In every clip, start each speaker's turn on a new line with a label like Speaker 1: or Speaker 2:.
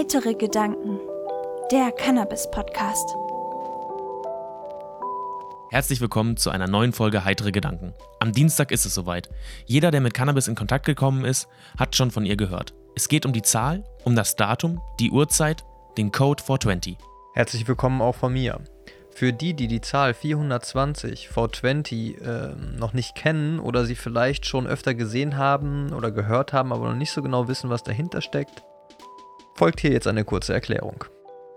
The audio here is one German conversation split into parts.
Speaker 1: Heitere Gedanken, der Cannabis-Podcast.
Speaker 2: Herzlich willkommen zu einer neuen Folge Heitere Gedanken. Am Dienstag ist es soweit. Jeder, der mit Cannabis in Kontakt gekommen ist, hat schon von ihr gehört. Es geht um die Zahl, um das Datum, die Uhrzeit, den Code 420.
Speaker 3: Herzlich willkommen auch von mir. Für die, die die Zahl 420 420 äh, noch nicht kennen oder sie vielleicht schon öfter gesehen haben oder gehört haben, aber noch nicht so genau wissen, was dahinter steckt, folgt hier jetzt eine kurze Erklärung.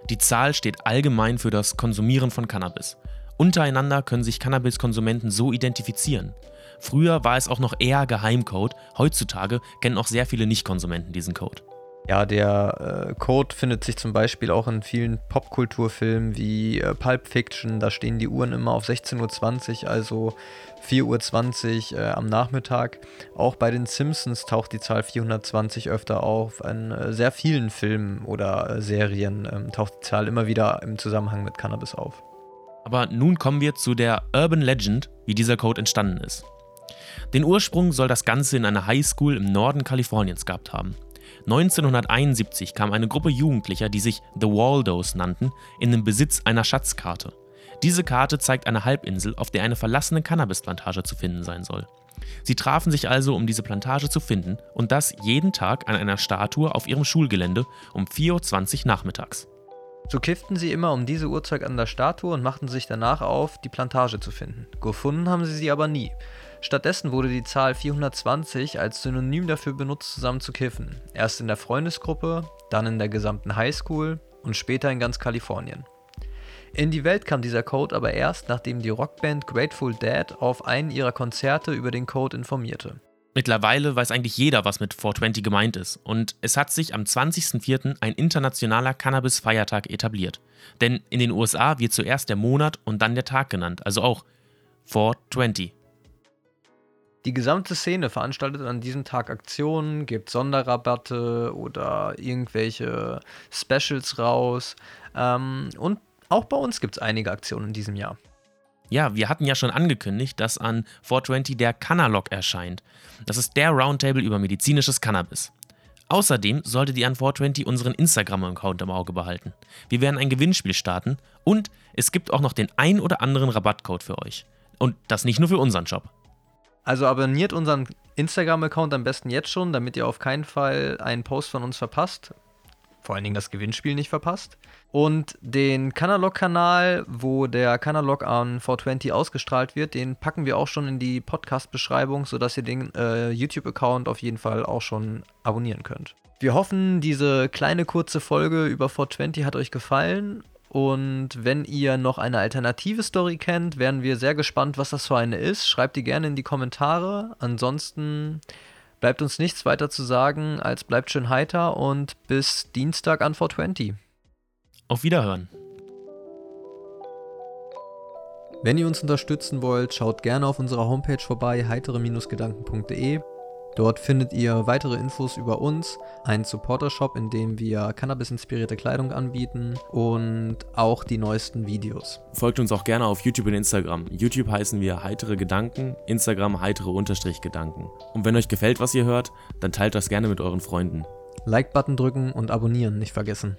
Speaker 2: Die Zahl steht allgemein für das Konsumieren von Cannabis. Untereinander können sich Cannabiskonsumenten so identifizieren. Früher war es auch noch eher Geheimcode, heutzutage kennen auch sehr viele Nichtkonsumenten diesen Code.
Speaker 3: Ja, der äh, Code findet sich zum Beispiel auch in vielen Popkulturfilmen wie äh, Pulp Fiction. Da stehen die Uhren immer auf 16.20 Uhr, also 4.20 Uhr äh, am Nachmittag. Auch bei den Simpsons taucht die Zahl 420 öfter auf. In äh, sehr vielen Filmen oder äh, Serien ähm, taucht die Zahl immer wieder im Zusammenhang mit Cannabis auf.
Speaker 2: Aber nun kommen wir zu der Urban Legend, wie dieser Code entstanden ist. Den Ursprung soll das Ganze in einer Highschool im Norden Kaliforniens gehabt haben. 1971 kam eine Gruppe Jugendlicher, die sich The Waldos nannten, in den Besitz einer Schatzkarte. Diese Karte zeigt eine Halbinsel, auf der eine verlassene Cannabisplantage zu finden sein soll. Sie trafen sich also, um diese Plantage zu finden, und das jeden Tag an einer Statue auf ihrem Schulgelände um 4.20 Uhr nachmittags.
Speaker 3: So kifften sie immer um diese Uhrzeit an der Statue und machten sich danach auf, die Plantage zu finden. Gefunden haben sie sie aber nie. Stattdessen wurde die Zahl 420 als Synonym dafür benutzt, zusammen zu kiffen. Erst in der Freundesgruppe, dann in der gesamten Highschool und später in ganz Kalifornien. In die Welt kam dieser Code aber erst, nachdem die Rockband Grateful Dead auf einen ihrer Konzerte über den Code informierte.
Speaker 2: Mittlerweile weiß eigentlich jeder, was mit 420 gemeint ist. Und es hat sich am 20.04. ein internationaler Cannabis-Feiertag etabliert. Denn in den USA wird zuerst der Monat und dann der Tag genannt, also auch 420.
Speaker 3: Die gesamte Szene veranstaltet an diesem Tag Aktionen, gibt Sonderrabatte oder irgendwelche Specials raus. Ähm, und auch bei uns gibt es einige Aktionen in diesem Jahr.
Speaker 2: Ja, wir hatten ja schon angekündigt, dass an 420 der Canalog erscheint. Das ist der Roundtable über medizinisches Cannabis. Außerdem solltet ihr an 420 unseren Instagram-Account im Auge behalten. Wir werden ein Gewinnspiel starten und es gibt auch noch den ein oder anderen Rabattcode für euch. Und das nicht nur für unseren Shop.
Speaker 3: Also abonniert unseren Instagram-Account am besten jetzt schon, damit ihr auf keinen Fall einen Post von uns verpasst. Vor allen Dingen das Gewinnspiel nicht verpasst. Und den Canalog-Kanal, wo der Canalog an 420 ausgestrahlt wird, den packen wir auch schon in die Podcast-Beschreibung, sodass ihr den äh, YouTube-Account auf jeden Fall auch schon abonnieren könnt. Wir hoffen, diese kleine kurze Folge über 420 hat euch gefallen und wenn ihr noch eine alternative Story kennt, wären wir sehr gespannt, was das für eine ist. Schreibt die gerne in die Kommentare. Ansonsten bleibt uns nichts weiter zu sagen, als bleibt schön heiter und bis Dienstag an 420.
Speaker 2: Auf Wiederhören.
Speaker 3: Wenn ihr uns unterstützen wollt, schaut gerne auf unserer Homepage vorbei, heitere-gedanken.de. Dort findet ihr weitere Infos über uns, einen Supporter-Shop, in dem wir Cannabis-inspirierte Kleidung anbieten und auch die neuesten Videos.
Speaker 2: Folgt uns auch gerne auf YouTube und Instagram. YouTube heißen wir heitere Gedanken, Instagram heitere Unterstrich Gedanken. Und wenn euch gefällt, was ihr hört, dann teilt das gerne mit euren Freunden.
Speaker 3: Like-Button drücken und abonnieren nicht vergessen.